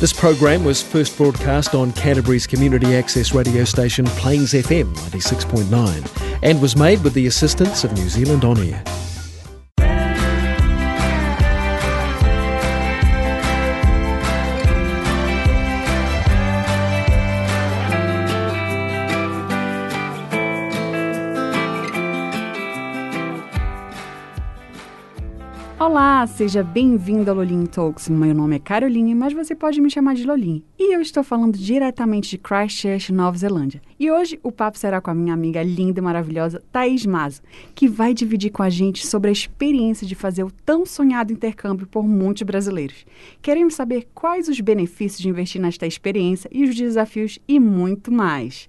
This program was first broadcast on Canterbury's community access radio station Plains FM 96.9 and was made with the assistance of New Zealand On Air. Seja bem-vindo ao Lolin Talks. Meu nome é Caroline, mas você pode me chamar de Lolin. E eu estou falando diretamente de Christchurch, Nova Zelândia. E hoje o papo será com a minha amiga linda e maravilhosa Thaís Mazo, que vai dividir com a gente sobre a experiência de fazer o tão sonhado intercâmbio por muitos brasileiros. Queremos saber quais os benefícios de investir nesta experiência e os desafios e muito mais.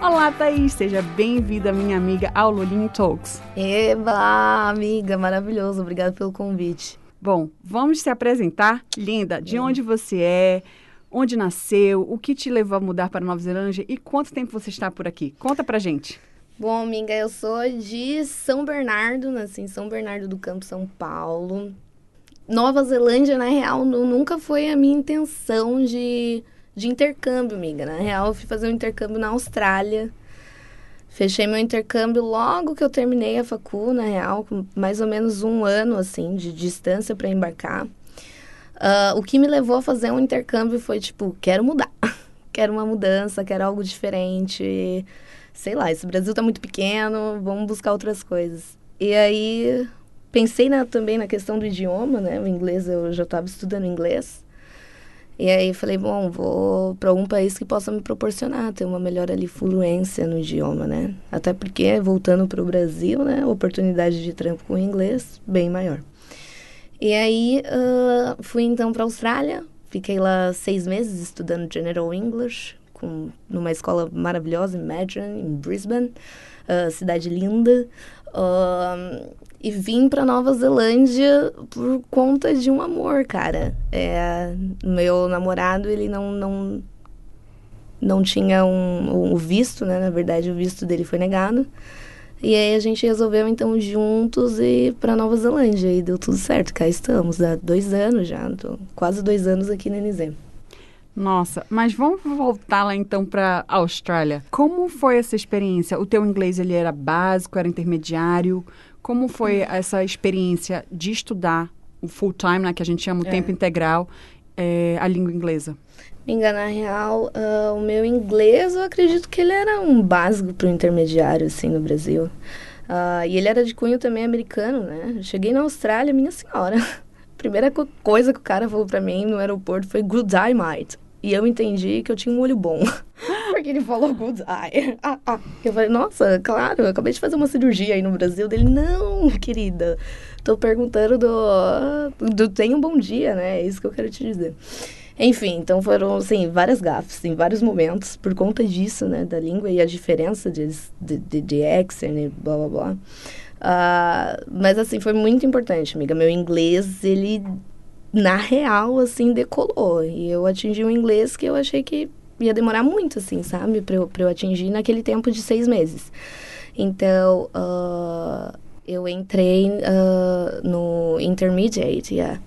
Olá, Thaís! Seja bem-vinda, minha amiga, ao Lolinho Talks. Eba, amiga, maravilhoso. Obrigada pelo convite. Bom, vamos se apresentar. Linda, de onde você é? Onde nasceu? O que te levou a mudar para Nova Zelândia? E quanto tempo você está por aqui? Conta pra gente. Bom, amiga, eu sou de São Bernardo, nasci em São Bernardo do Campo, São Paulo. Nova Zelândia, na real, nunca foi a minha intenção de de intercâmbio, amiga. Na real, eu fui fazer um intercâmbio na Austrália. Fechei meu intercâmbio logo que eu terminei a facul, na real, com mais ou menos um ano, assim, de distância para embarcar. Uh, o que me levou a fazer um intercâmbio foi, tipo, quero mudar. quero uma mudança, quero algo diferente. Sei lá, esse Brasil tá muito pequeno, vamos buscar outras coisas. E aí, pensei na, também na questão do idioma, né? O inglês, eu já estava estudando inglês. E aí falei, bom, vou para algum país que possa me proporcionar ter uma melhor ali fluência no idioma, né? Até porque voltando para o Brasil, né, oportunidade de trampo com inglês bem maior. E aí uh, fui então para a Austrália, fiquei lá seis meses estudando General English com numa escola maravilhosa Madron, em Brisbane, uh, cidade linda. Uh, e vim para Nova Zelândia por conta de um amor, cara. É, meu namorado, ele não, não, não tinha um, um visto, né? Na verdade, o visto dele foi negado. E aí a gente resolveu, então, juntos ir para Nova Zelândia. E deu tudo certo, cá estamos. Há dois anos já, quase dois anos aqui na NZ. Nossa, mas vamos voltar lá então para a Austrália. Como foi essa experiência? O teu inglês ele era básico, era intermediário? Como foi essa experiência de estudar o full time, né, que a gente chama o é. tempo integral, é, a língua inglesa? Me engana, na real, uh, o meu inglês, eu acredito que ele era um básico para o intermediário, assim, no Brasil. Uh, e ele era de cunho também americano, né? Eu cheguei na Austrália, minha senhora. Primeira coisa que o cara falou para mim no aeroporto foi good eye, mate. E eu entendi que eu tinha um olho bom. Porque ele falou good eye. Ah, ah. Eu falei, nossa, claro, eu acabei de fazer uma cirurgia aí no Brasil. Dele, não, querida. Tô perguntando do, do tenha um bom dia, né? É isso que eu quero te dizer. Enfim, então foram, assim, várias gafes em vários momentos por conta disso, né? Da língua e a diferença de, de, de, de accent e blá, blá, blá. Uh, mas, assim, foi muito importante, amiga. Meu inglês, ele na real, assim, decolou. E eu atingi um inglês que eu achei que ia demorar muito, assim, sabe? Pra eu, pra eu atingir naquele tempo de seis meses. Então, uh, eu entrei uh, no intermediate, yeah.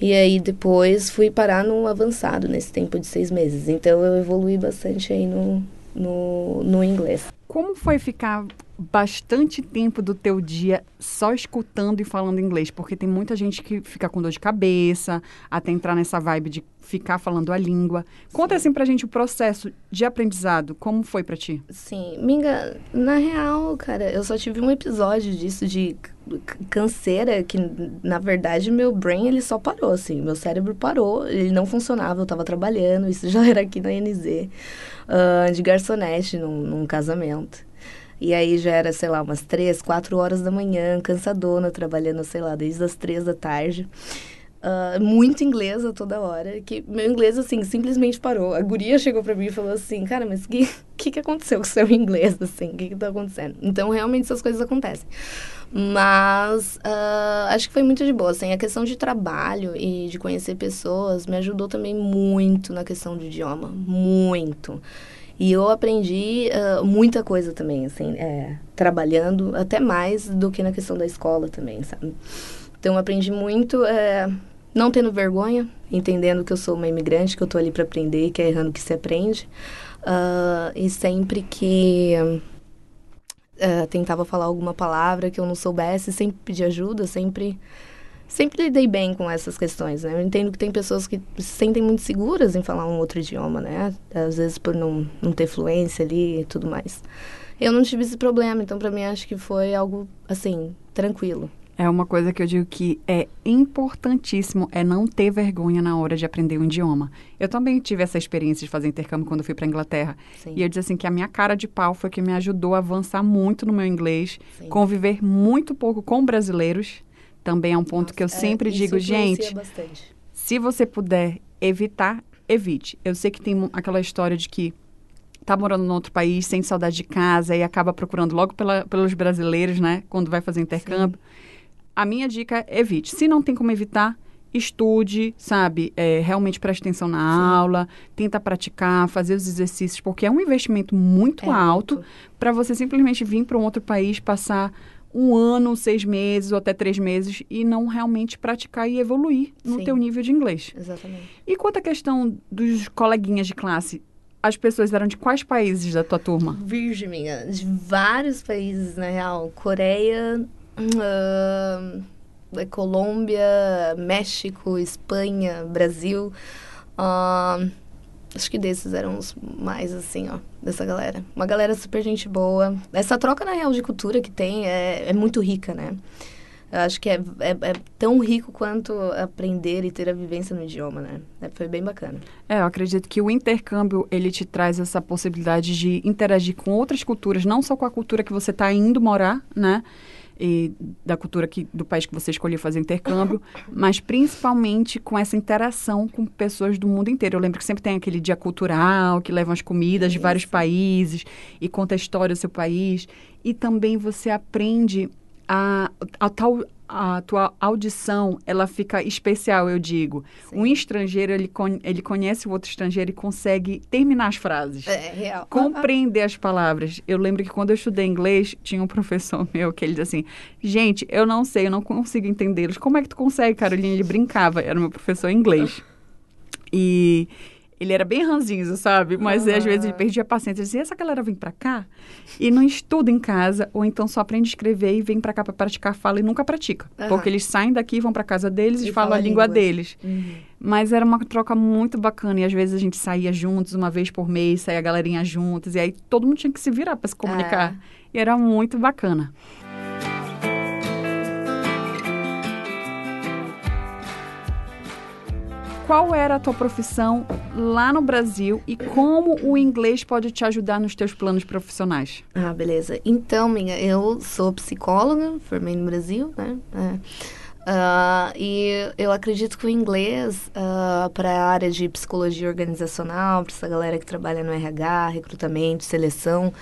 E aí depois fui parar no avançado nesse tempo de seis meses. Então eu evolui bastante aí no, no, no inglês. Como foi ficar bastante tempo do teu dia só escutando e falando inglês, porque tem muita gente que fica com dor de cabeça, até entrar nessa vibe de ficar falando a língua. Conta Sim. assim pra gente o processo de aprendizado, como foi para ti? Sim, Minga, na real, cara, eu só tive um episódio disso de canseira que na verdade meu brain ele só parou assim meu cérebro parou ele não funcionava eu tava trabalhando isso já era aqui na NZ uh, de garçonete num, num casamento e aí já era, sei lá, umas três, quatro horas da manhã, cansadona, trabalhando, sei lá, desde as três da tarde. Uh, muito inglesa toda hora, que meu inglês, assim, simplesmente parou. A guria chegou pra mim e falou assim, cara, mas o que, que, que aconteceu com o seu inglês, assim? O que que tá acontecendo? Então, realmente, essas coisas acontecem. Mas uh, acho que foi muito de boa, assim, a questão de trabalho e de conhecer pessoas me ajudou também muito na questão do idioma, muito. E eu aprendi uh, muita coisa também, assim, é, trabalhando até mais do que na questão da escola também, sabe? Então, aprendi muito é, não tendo vergonha, entendendo que eu sou uma imigrante, que eu tô ali para aprender, que é errando que se aprende. Uh, e sempre que uh, tentava falar alguma palavra que eu não soubesse, sempre pedi ajuda, sempre sempre lidei bem com essas questões, né? Eu entendo que tem pessoas que se sentem muito seguras em falar um outro idioma, né? Às vezes por não, não ter fluência ali e tudo mais. Eu não tive esse problema, então para mim acho que foi algo, assim, tranquilo. É uma coisa que eu digo que é importantíssimo, é não ter vergonha na hora de aprender um idioma. Eu também tive essa experiência de fazer intercâmbio quando fui para Inglaterra. Sim. E eu disse assim que a minha cara de pau foi que me ajudou a avançar muito no meu inglês, Sim. conviver muito pouco com brasileiros também é um ponto Nossa, que eu é, sempre digo, gente, bastante. se você puder evitar, evite. Eu sei que tem aquela história de que tá morando em outro país, sente saudade de casa e acaba procurando logo pela, pelos brasileiros, né, quando vai fazer intercâmbio. Sim. A minha dica é evite. Se não tem como evitar, estude, sabe? É, realmente preste atenção na Sim. aula, tenta praticar, fazer os exercícios, porque é um investimento muito é alto para você simplesmente vir para um outro país, passar um ano, seis meses ou até três meses e não realmente praticar e evoluir no Sim. teu nível de inglês. Exatamente. E quanto à questão dos coleguinhas de classe, as pessoas eram de quais países da tua turma? Virgem, de vários países, na real. Coreia, uh, Colômbia, México, Espanha, Brasil. Uh, Acho que desses eram os mais, assim, ó, dessa galera. Uma galera super gente boa. Essa troca, na real, de cultura que tem é, é muito rica, né? Eu acho que é, é, é, tão rico quanto aprender e ter a vivência no idioma, né? É, foi bem bacana. É, eu acredito que o intercâmbio, ele te traz essa possibilidade de interagir com outras culturas, não só com a cultura que você está indo morar, né? E da cultura que, do país que você escolheu fazer intercâmbio, mas principalmente com essa interação com pessoas do mundo inteiro. Eu lembro que sempre tem aquele dia cultural que levam as comidas Isso. de vários países e conta a história do seu país. E também você aprende a, a tal a tua audição ela fica especial, eu digo. Sim. Um estrangeiro ele, con ele conhece o outro estrangeiro e consegue terminar as frases, é, real. compreender as palavras. Eu lembro que quando eu estudei inglês tinha um professor meu que ele dizia assim: gente, eu não sei, eu não consigo entendê-los. Como é que tu consegue, Carolina? Ele brincava, era meu professor inglês. E ele era bem ranzinho, sabe? Mas às vezes ele perdia a paciência. dizia, essa galera vem para cá e não estuda em casa, ou então só aprende a escrever e vem para cá para praticar fala e nunca pratica. Porque eles saem daqui, vão para casa deles e, e falam fala a língua deles. Uhum. Mas era uma troca muito bacana e às vezes a gente saía juntos uma vez por mês, saía a galerinha juntos e aí todo mundo tinha que se virar para se comunicar. É. E era muito bacana. qual era a tua profissão lá no Brasil e como o inglês pode te ajudar nos teus planos profissionais? Ah, beleza. Então, minha, eu sou psicóloga, formei no Brasil, né? É. Uh, e eu acredito que o inglês, uh, para a área de psicologia organizacional, para essa galera que trabalha no RH, recrutamento, seleção,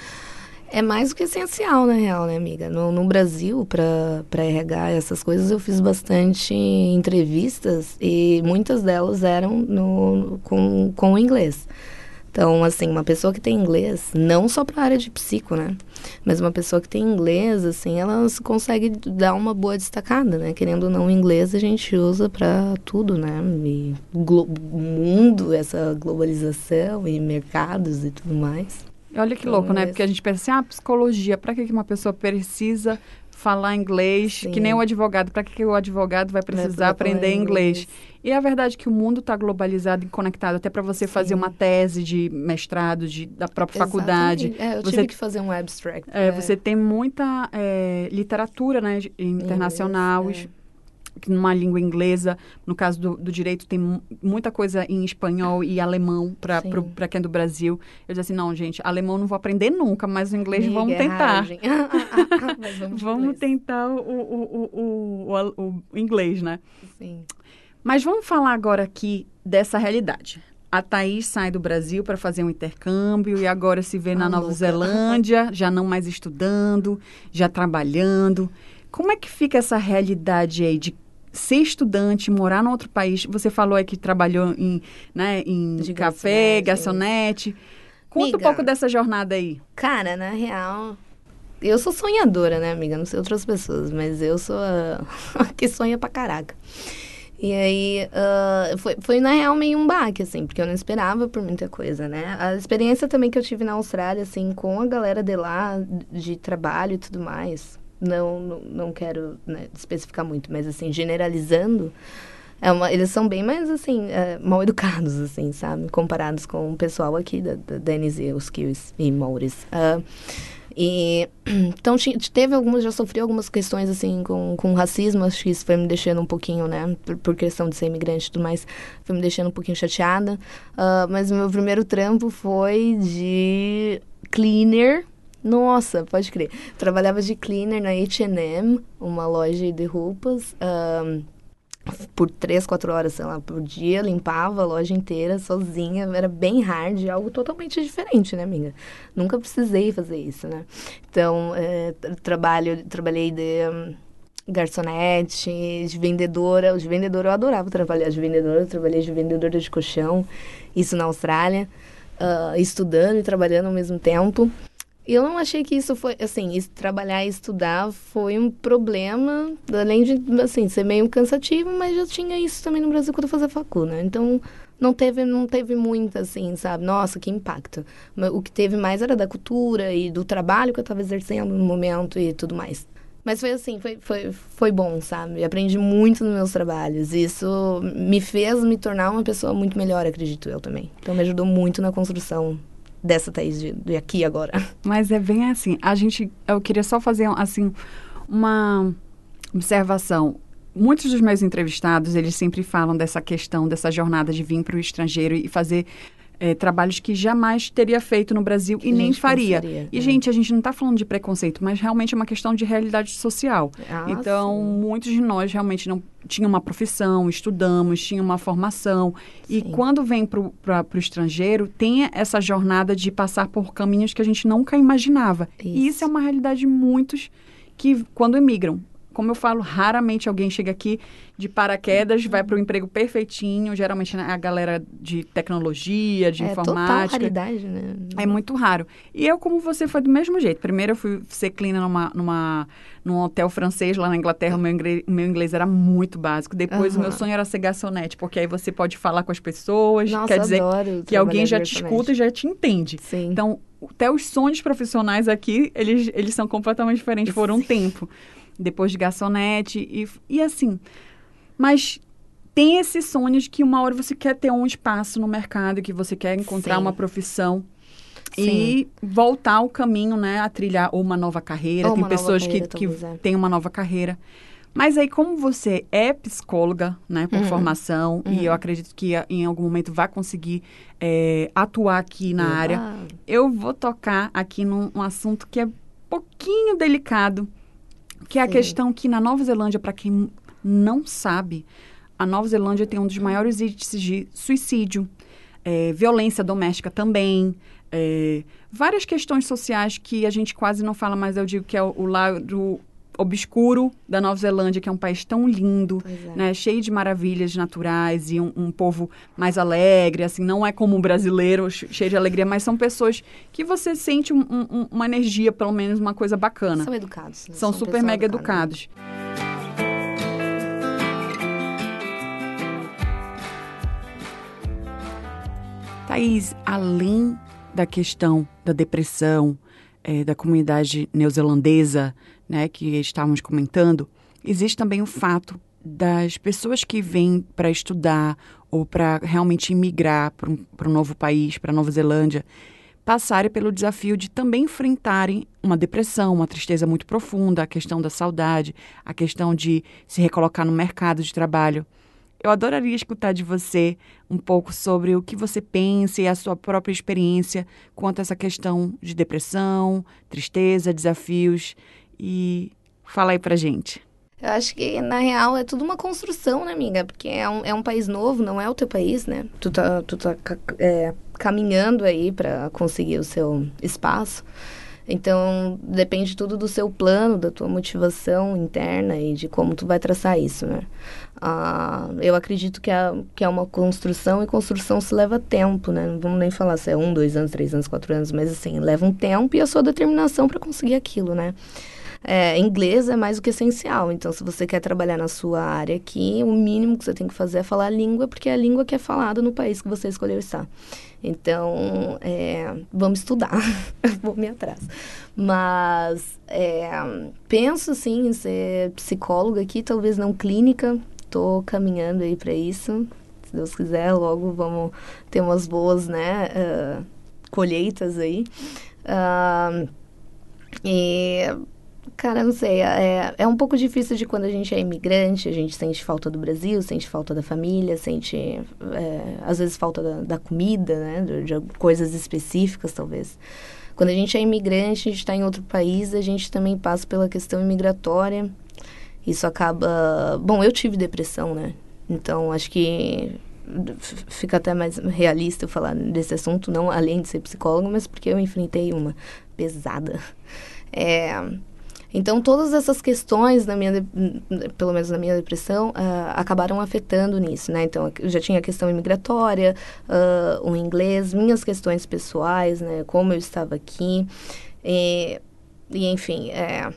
é mais do que essencial, na real, né, amiga? No, no Brasil, para RH, essas coisas, eu fiz bastante entrevistas e muitas delas eram no, com, com o inglês. Então, assim, uma pessoa que tem inglês, não só para a área de psico, né? Mas uma pessoa que tem inglês, assim, ela consegue dar uma boa destacada, né? Querendo ou não, o inglês a gente usa para tudo, né? E mundo, essa globalização e mercados e tudo mais. Olha que louco, né? Porque a gente pensa assim, ah, psicologia, para que uma pessoa precisa falar inglês? Sim. Que nem o advogado, para que o advogado vai precisar aprender inglês? inglês? E a verdade é que o mundo está globalizado e conectado, até para você Sim. fazer uma tese de mestrado de, da própria Exatamente. faculdade. É, eu você, tive que fazer um abstract. É, é. Você tem muita é, literatura né, internacional. Inglês, é numa língua inglesa, no caso do, do, direito, tem muita coisa em espanhol e alemão para quem é do Brasil. Eu disse assim, não, gente, alemão não vou aprender nunca, mas o inglês Amiga, vamos tentar. vamos, vamos tentar o, o, o, o, o inglês, né? Sim. Mas vamos falar agora aqui dessa realidade. A Thaís sai do Brasil para fazer um intercâmbio e agora se vê na Nova Zelândia, já não mais estudando, já trabalhando. Como é que fica essa realidade aí de ser estudante, morar em outro país? Você falou aí que trabalhou em, né, em de café, garçonete. Conta Miga, um pouco dessa jornada aí. Cara, na real, eu sou sonhadora, né, amiga? Não sei outras pessoas, mas eu sou a, a que sonha pra caraca. E aí, uh, foi, foi na real meio um baque, assim, porque eu não esperava por muita coisa, né? A experiência também que eu tive na Austrália, assim, com a galera de lá, de trabalho e tudo mais, não, não, quero né, especificar muito, mas, assim, generalizando, é uma, eles são bem mais, assim, é, mal educados, assim, sabe? Comparados com o pessoal aqui da, da os Kills e Maures. Uh, e então teve algumas, já sofri algumas questões assim com, com racismo, acho que isso foi me deixando um pouquinho, né, por, por questão de ser imigrante e tudo mais, foi me deixando um pouquinho chateada. Uh, mas o meu primeiro trampo foi de cleaner. Nossa, pode crer. Trabalhava de cleaner na H&M, uma loja de roupas. Uh, por três, quatro horas, sei lá, por dia, limpava a loja inteira sozinha, era bem hard, algo totalmente diferente, né, amiga? Nunca precisei fazer isso, né? Então, é, trabalho, trabalhei de um, garçonete, de vendedora, de vendedora eu adorava trabalhar de vendedora, eu trabalhei de vendedora de colchão, isso na Austrália, uh, estudando e trabalhando ao mesmo tempo. Eu não achei que isso foi, assim, trabalhar e estudar foi um problema, além de, assim, ser meio cansativo, mas já tinha isso também no Brasil quando eu fazia facu, né? Então, não teve, não teve muito, assim, sabe? Nossa, que impacto. O que teve mais era da cultura e do trabalho que eu estava exercendo no momento e tudo mais. Mas foi assim, foi, foi, foi bom, sabe? Aprendi muito nos meus trabalhos. Isso me fez me tornar uma pessoa muito melhor, acredito eu também. Então, me ajudou muito na construção dessa Thaís de, de aqui agora. Mas é bem assim. A gente, eu queria só fazer assim uma observação. Muitos dos meus entrevistados, eles sempre falam dessa questão, dessa jornada de vir para o estrangeiro e fazer é, trabalhos que jamais teria feito no Brasil que e nem faria. Pensaria, e, é. gente, a gente não está falando de preconceito, mas realmente é uma questão de realidade social. Ah, então, sim. muitos de nós realmente não tinham uma profissão, estudamos, tinham uma formação. Sim. E quando vem para o estrangeiro, tem essa jornada de passar por caminhos que a gente nunca imaginava. Isso. E isso é uma realidade de muitos que, quando emigram, como eu falo, raramente alguém chega aqui de paraquedas, vai para o emprego perfeitinho. Geralmente né, a galera de tecnologia, de é, informática. Total raridade, né? É muito raro. E eu, como você, foi do mesmo jeito. Primeiro eu fui ser cleaner numa, numa, num hotel francês lá na Inglaterra. O meu inglês, meu inglês era muito básico. Depois uhum. o meu sonho era ser garçonete, porque aí você pode falar com as pessoas. Nossa, quer dizer que alguém já te escuta e já te entende. Sim. Então, até os sonhos profissionais aqui, eles, eles são completamente diferentes por um tempo depois de garçonete e, e assim. Mas tem esse sonho de que uma hora você quer ter um espaço no mercado, que você quer encontrar Sim. uma profissão. Sim. E voltar ao caminho, né? A trilhar uma nova carreira. Ou tem pessoas carreira, que, que é. têm uma nova carreira. Mas aí, como você é psicóloga, né, por uhum. formação, uhum. e eu acredito que em algum momento vai conseguir é, atuar aqui na área, eu vou tocar aqui num um assunto que é pouquinho delicado, que é a Sim. questão que na Nova Zelândia, para quem não sabe, a Nova Zelândia tem um dos maiores índices de suicídio, é, violência doméstica também, é, várias questões sociais que a gente quase não fala, mas eu digo que é o, o lado obscuro da Nova Zelândia, que é um país tão lindo, é. né, cheio de maravilhas naturais e um, um, povo mais alegre, assim, não é como o brasileiro, cheio de alegria, mas são pessoas que você sente um, um, uma energia, pelo menos uma coisa bacana. São educados. Né? São, são, super mega educados. Thaís, além da questão da depressão, é, da comunidade neozelandesa, né, que estávamos comentando, existe também o fato das pessoas que vêm para estudar ou para realmente imigrar para um, um novo país, para Nova Zelândia, passarem pelo desafio de também enfrentarem uma depressão, uma tristeza muito profunda, a questão da saudade, a questão de se recolocar no mercado de trabalho. Eu adoraria escutar de você um pouco sobre o que você pensa e a sua própria experiência quanto a essa questão de depressão, tristeza, desafios e fala aí pra gente. Eu acho que, na real, é tudo uma construção, né, amiga? Porque é um, é um país novo, não é o teu país, né? Tu tá, tu tá é, caminhando aí para conseguir o seu espaço. Então, depende tudo do seu plano, da tua motivação interna e de como tu vai traçar isso, né? Uh, eu acredito que é, que é uma construção e construção se leva tempo, né? Não vamos nem falar se é um, dois anos, três anos, quatro anos, mas assim, leva um tempo e a sua determinação para conseguir aquilo, né? É, inglês é mais do que essencial. Então, se você quer trabalhar na sua área aqui, o mínimo que você tem que fazer é falar a língua, porque é a língua que é falada no país que você escolheu estar. Então, é, vamos estudar. Vou me atrás. Mas é, penso sim em ser psicóloga aqui, talvez não clínica. Estou caminhando aí para isso. Se Deus quiser, logo vamos ter umas boas, né, uh, colheitas aí. Uh, e Cara, não sei. É, é um pouco difícil de quando a gente é imigrante, a gente sente falta do Brasil, sente falta da família, sente, é, às vezes, falta da, da comida, né? De, de, coisas específicas, talvez. Quando a gente é imigrante, a gente está em outro país, a gente também passa pela questão imigratória. Isso acaba. Bom, eu tive depressão, né? Então, acho que fica até mais realista eu falar desse assunto, não além de ser psicóloga, mas porque eu enfrentei uma pesada. É, então, todas essas questões, na minha, pelo menos na minha depressão, uh, acabaram afetando nisso, né? Então, eu já tinha a questão imigratória, uh, o inglês, minhas questões pessoais, né? Como eu estava aqui. E, e enfim, é,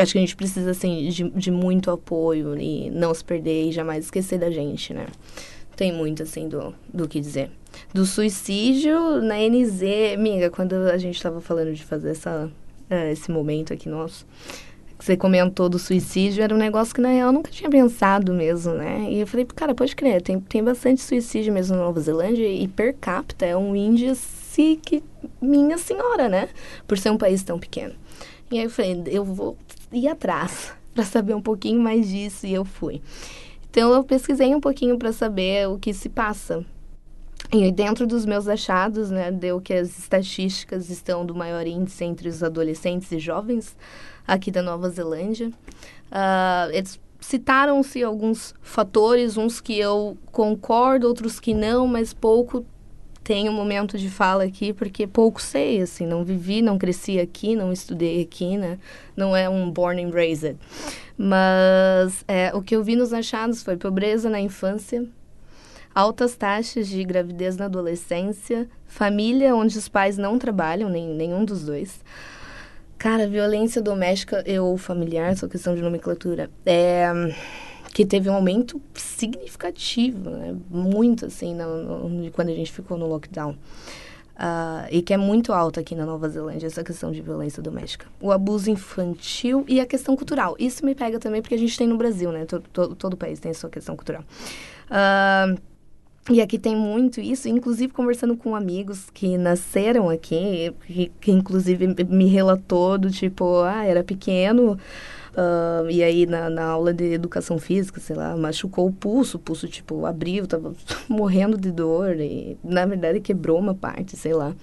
acho que a gente precisa, assim, de, de muito apoio e não se perder e jamais esquecer da gente, né? Tem muito, assim, do, do que dizer. Do suicídio na NZ, amiga, quando a gente estava falando de fazer essa é, esse momento aqui nosso. Que você comentou do suicídio, era um negócio que na real eu nunca tinha pensado mesmo, né? E eu falei, cara, pode crer, tem, tem bastante suicídio mesmo na Nova Zelândia e per capita é um índice que, minha senhora, né? Por ser um país tão pequeno. E aí eu falei, eu vou ir atrás para saber um pouquinho mais disso e eu fui. Então eu pesquisei um pouquinho para saber o que se passa e dentro dos meus achados, né, deu que as estatísticas estão do maior índice entre os adolescentes e jovens aqui da Nova Zelândia. Uh, eles citaram-se alguns fatores, uns que eu concordo, outros que não, mas pouco tenho momento de fala aqui, porque pouco sei, assim, não vivi, não cresci aqui, não estudei aqui, né? Não é um born and raised. Mas é, o que eu vi nos achados foi pobreza na infância, altas taxas de gravidez na adolescência, família onde os pais não trabalham, nem, nenhum dos dois. Cara, violência doméstica ou familiar, só questão de nomenclatura, é, que teve um aumento significativo, né? muito assim, no, no, quando a gente ficou no lockdown. Uh, e que é muito alta aqui na Nova Zelândia, essa questão de violência doméstica. O abuso infantil e a questão cultural. Isso me pega também porque a gente tem no Brasil, né? Todo, todo, todo país tem a sua questão cultural. Uh, e aqui tem muito isso, inclusive conversando com amigos que nasceram aqui, que, que inclusive me relatou do tipo, ah, era pequeno, Uh, e aí, na, na, aula de educação física, sei lá, machucou o pulso, o pulso, tipo, abriu, tava morrendo de dor, e na verdade quebrou uma parte, sei lá.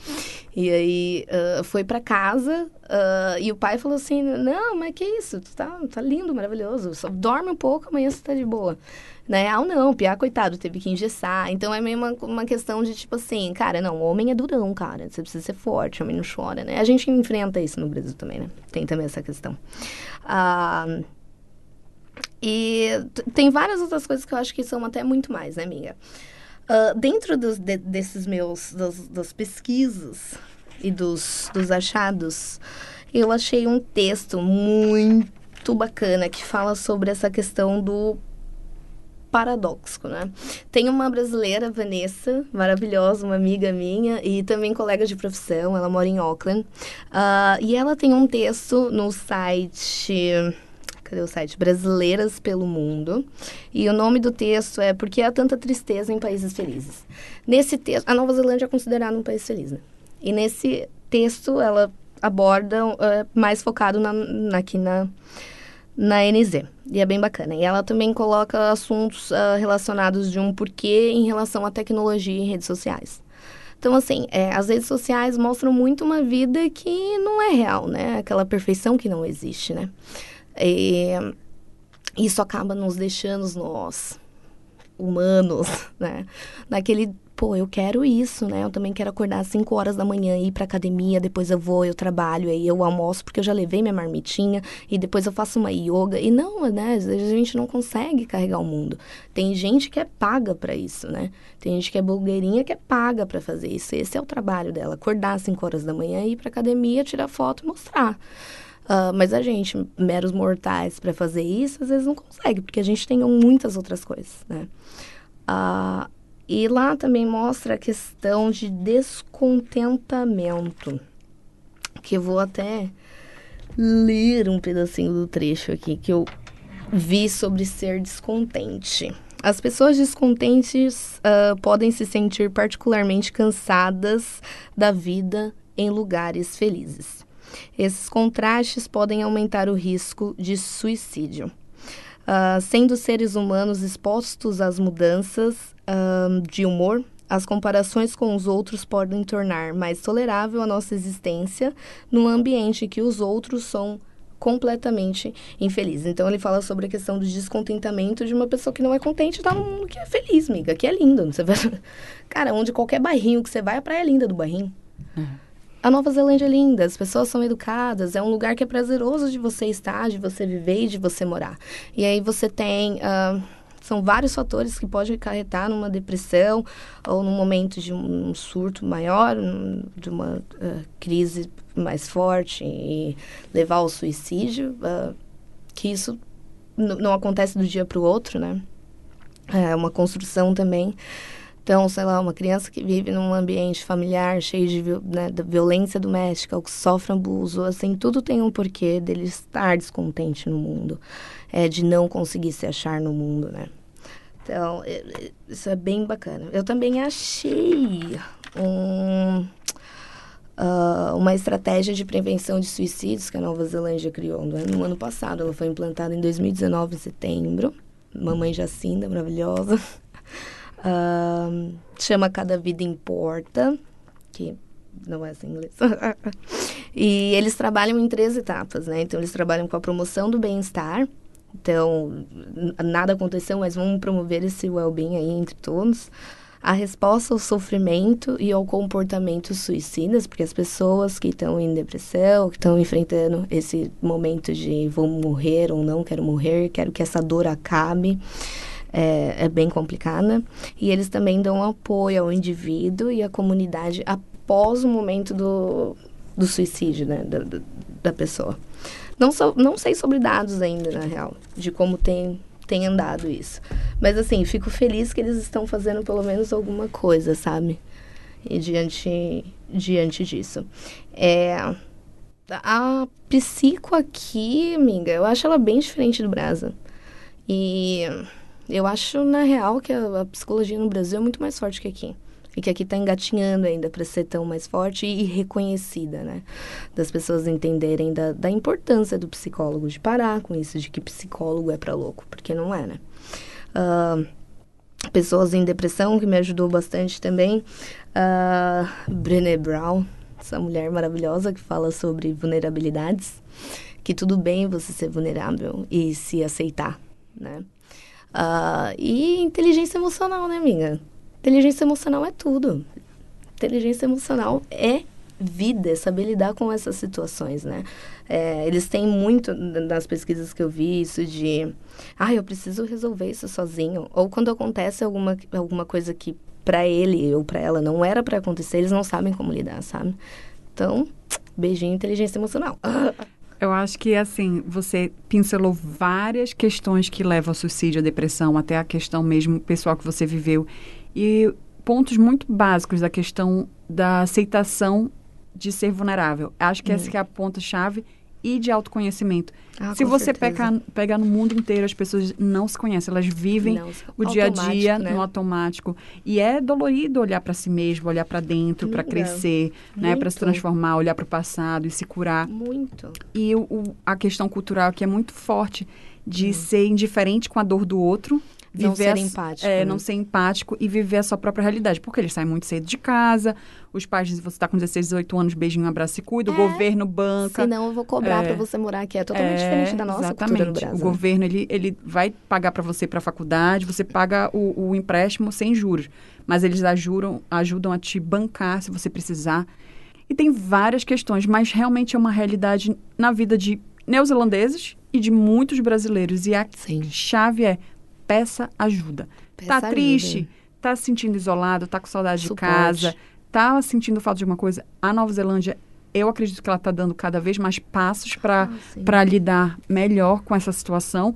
E aí, uh, foi para casa, uh, e o pai falou assim, não, mas que isso, tu tá, tá lindo, maravilhoso, só dorme um pouco, amanhã você tá de boa. Na real, não, Piá, coitado, teve que engessar. Então é meio uma, uma questão de tipo assim, cara, não, o homem é durão, cara. Você precisa ser forte, o homem não chora, né? A gente enfrenta isso no Brasil também, né? Tem também essa questão. Ah. E tem várias outras coisas que eu acho que são até muito mais, né, amiga? Uh, dentro dos, de, desses meus, das, das pesquisas e dos, dos achados, eu achei um texto muito bacana que fala sobre essa questão do paradoxo, né? Tem uma brasileira, Vanessa, maravilhosa, uma amiga minha e também colega de profissão, ela mora em Auckland. Uh, e ela tem um texto no site cadê o site? Brasileiras pelo Mundo. E o nome do texto é Por que há tanta tristeza em países felizes? Nesse texto, a Nova Zelândia é considerada um país feliz, né? E nesse texto ela aborda uh, mais focado na, na, aqui na, na NZ. E é bem bacana. E ela também coloca assuntos uh, relacionados de um porquê em relação à tecnologia e redes sociais. Então, assim, é, as redes sociais mostram muito uma vida que não é real, né? Aquela perfeição que não existe, né? E isso acaba nos deixando nós, humanos, né? Naquele pô, eu quero isso, né? Eu também quero acordar às 5 horas da manhã, ir pra academia, depois eu vou, eu trabalho, aí eu almoço, porque eu já levei minha marmitinha, e depois eu faço uma yoga. E não, né? Às vezes a gente não consegue carregar o mundo. Tem gente que é paga para isso, né? Tem gente que é blogueirinha que é paga para fazer isso. Esse é o trabalho dela, acordar às 5 horas da manhã, ir pra academia, tirar foto e mostrar. Uh, mas a gente, meros mortais, para fazer isso, às vezes não consegue, porque a gente tem muitas outras coisas, né? Uh, e lá também mostra a questão de descontentamento, que eu vou até ler um pedacinho do trecho aqui que eu vi sobre ser descontente. As pessoas descontentes uh, podem se sentir particularmente cansadas da vida em lugares felizes. Esses contrastes podem aumentar o risco de suicídio. Uh, sendo seres humanos expostos às mudanças uh, de humor, as comparações com os outros podem tornar mais tolerável a nossa existência num ambiente que os outros são completamente infelizes. Então ele fala sobre a questão do descontentamento de uma pessoa que não é contente estar tá num mundo que é feliz, amiga, que é lindo. Você vai... Cara, onde qualquer bairrinho que você vai, a praia é linda do bairrinho. Uhum. A Nova Zelândia é linda, as pessoas são educadas, é um lugar que é prazeroso de você estar, de você viver e de você morar. E aí você tem. Uh, são vários fatores que podem acarretar numa depressão ou num momento de um surto maior, de uma uh, crise mais forte e levar ao suicídio, uh, que isso não acontece do dia para o outro, né? É uma construção também. Então, sei lá, uma criança que vive num ambiente familiar cheio de, né, violência doméstica, ou que sofre abuso, assim, tudo tem um porquê dele estar descontente no mundo, é, de não conseguir se achar no mundo, né? Então, isso é bem bacana. Eu também achei um, uh, uma estratégia de prevenção de suicídios que a Nova Zelândia criou no ano passado. Ela foi implantada em 2019, em setembro. Mamãe Jacinda, maravilhosa. Uh, chama Cada Vida Importa, que não é assim em inglês. e eles trabalham em três etapas, né? Então, eles trabalham com a promoção do bem-estar. Então, nada aconteceu, mas vamos promover esse well-being aí entre todos. A resposta ao sofrimento e ao comportamento suicidas, porque as pessoas que estão em depressão, que estão enfrentando esse momento de vou morrer ou não quero morrer, quero que essa dor acabe é, é bem complicada. E eles também dão apoio ao indivíduo e à comunidade após o momento do, do suicídio, né, da, da pessoa. Não, so, não sei sobre dados ainda, na real, de como tem, tem andado isso. Mas, assim, fico feliz que eles estão fazendo pelo menos alguma coisa, sabe? E diante, diante disso. É, a psico aqui, amiga, eu acho ela bem diferente do Brasa. E eu acho, na real, que a, psicologia no Brasil é muito mais forte que aqui e que aqui está engatinhando ainda para ser tão mais forte e reconhecida, né? Das pessoas entenderem da, da importância do psicólogo, de parar com isso, de que psicólogo é para louco, porque não é, né? Uh, pessoas em depressão, que me ajudou bastante também. Uh, Brené Brown, essa mulher maravilhosa que fala sobre vulnerabilidades, que tudo bem você ser vulnerável e se aceitar, né? Uh, e inteligência emocional, né, amiga? Inteligência emocional é tudo. Inteligência emocional é vida, é saber lidar com essas situações, né? É, eles têm muito, nas pesquisas que eu vi, isso de... Ah, eu preciso resolver isso sozinho. Ou quando acontece alguma, alguma coisa que para ele ou para ela não era para acontecer, eles não sabem como lidar, sabe? Então, beijinho inteligência emocional. Eu acho que, assim, você pincelou várias questões que levam ao suicídio, à depressão, até a questão mesmo pessoal que você viveu. E pontos muito básicos da questão da aceitação de ser vulnerável. Acho que hum. essa que é a ponta-chave e de autoconhecimento. Ah, se você pegar, pegar no mundo inteiro, as pessoas não se conhecem, elas vivem não, o dia a dia né? no automático. E é dolorido olhar para si mesmo, olhar para dentro, para crescer, né, para se transformar, olhar para o passado e se curar. Muito. E o, o, a questão cultural que é muito forte de hum. ser indiferente com a dor do outro viver Não ser empático, é, né? não ser empático e viver a sua própria realidade. Porque eles saem muito cedo de casa, os pais dizem, você está com 16, 18 anos, beijinho, abraço e cuida, o É. governo banca. Senão eu vou cobrar É. pra você morar aqui. É totalmente É, diferente da nossa exatamente. cultura no Brasil. O governo ele, ele vai pagar para você para a faculdade, você paga o, o empréstimo sem juros, mas eles ajudam, ajudam a te bancar se você precisar. E tem várias questões, mas realmente é uma realidade na vida de neozelandeses e de muitos brasileiros. E a Sim. chave é peça ajuda. Peça tá ajuda. triste, tá se sentindo isolado, tá com saudade Suporte. de casa, tá sentindo falta de uma coisa. A Nova Zelândia, eu acredito que ela tá dando cada vez mais passos para Ah, lidar melhor com essa situação.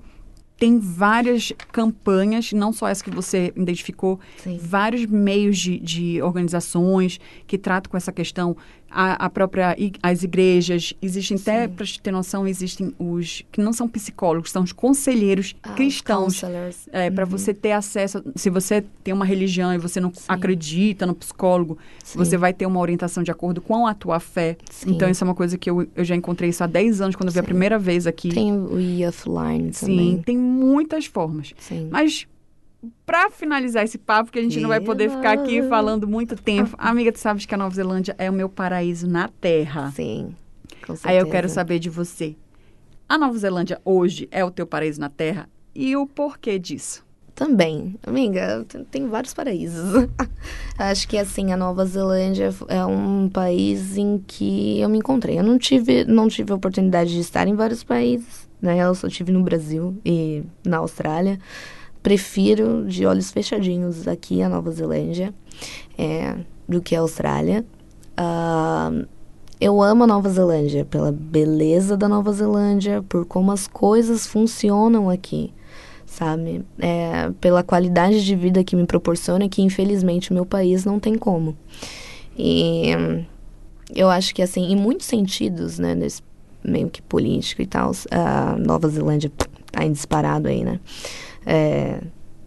Tem várias campanhas, não só essa que você identificou, Sim. vários meios de, de organizações que tratam com essa questão. A, a própria as igrejas, existem até, Sim. para te ter noção, existem os que não são psicólogos, são os conselheiros Ah, os cristãos. É, para Uhum. você ter acesso, se você tem uma religião e você não Sim. acredita no psicólogo, Sim. você vai ter uma orientação de acordo com a tua fé. Sim. Então, isso é uma coisa que eu, eu já encontrei isso há 10 anos, quando eu vi a Sim. primeira vez aqui. Tem o Sim, também. tem muitas formas. Sim. Mas para finalizar esse papo, que a gente não vai poder ficar aqui falando muito tempo, amiga, tu sabes que a Nova Zelândia é o meu paraíso na Terra. Sim. Com Aí eu quero certeza. saber de você. A Nova Zelândia hoje é o teu paraíso na Terra e o porquê disso? Também. Amiga, tem- tem vários paraísos. Acho que, assim, a Nova Zelândia é um país em que eu me encontrei. Eu não tive, não tive a oportunidade de estar em vários países, né? Eu só tive no Brasil e na Austrália. Prefiro, de olhos fechadinhos, aqui a Nova Zelândia é, do que a Austrália. Ah, eu amo a Nova Zelândia pela beleza da Nova Zelândia, por como as coisas funcionam aqui sabe? É, pela qualidade de vida que me proporciona, que infelizmente o meu país não tem como. E eu acho que, assim, em muitos sentidos, né, nesse meio que político e tal, a Nova Zelândia tá em disparado aí, né? É,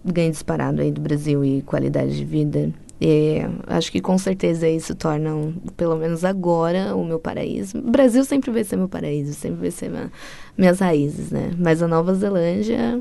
ganha disparado aí do Brasil e qualidade de vida. E acho que com certeza isso torna, um, pelo menos agora, o meu paraíso. O Brasil sempre vai ser meu paraíso, sempre vai ser minha- minhas raízes, né? Mas a Nova Zelândia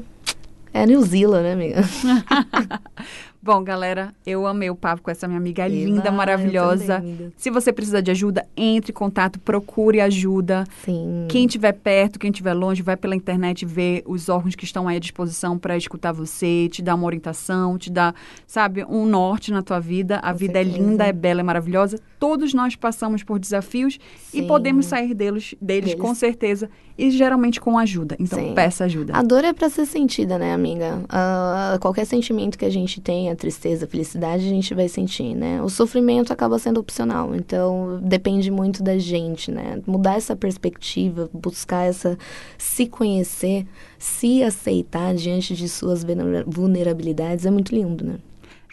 é New Zealand, né, amiga? Bom, galera, eu amei o papo com essa minha amiga Eba, linda, maravilhosa. também. Se você precisa de ajuda, entre em contato, procure ajuda. Sim. Quem estiver perto, quem estiver longe, vai pela internet ver os órgãos que estão aí à disposição para escutar você, te dar uma orientação, te dar, sabe, um norte na tua vida. A Com vida é certeza. linda, é bela, é maravilhosa. Todos nós passamos por desafios e Sim. podemos sair deles, deles, com certeza e geralmente com ajuda. Então, Sim. peça ajuda. A dor é pra ser sentida, né, amiga? Ah, qualquer sentimento que a gente tenha, tristeza, felicidade, a gente vai sentir, né? O sofrimento acaba sendo opcional, então depende muito da gente, né? Mudar essa perspectiva, buscar essa. se conhecer, se aceitar diante de suas vulnera- vulnerabilidades é muito lindo, né?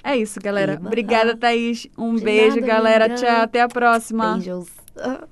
É isso, galera. Eba. Obrigada, Thaís. Um De beijo, nada, galera. amiga. Tchau, até a próxima. Beijos. Ah.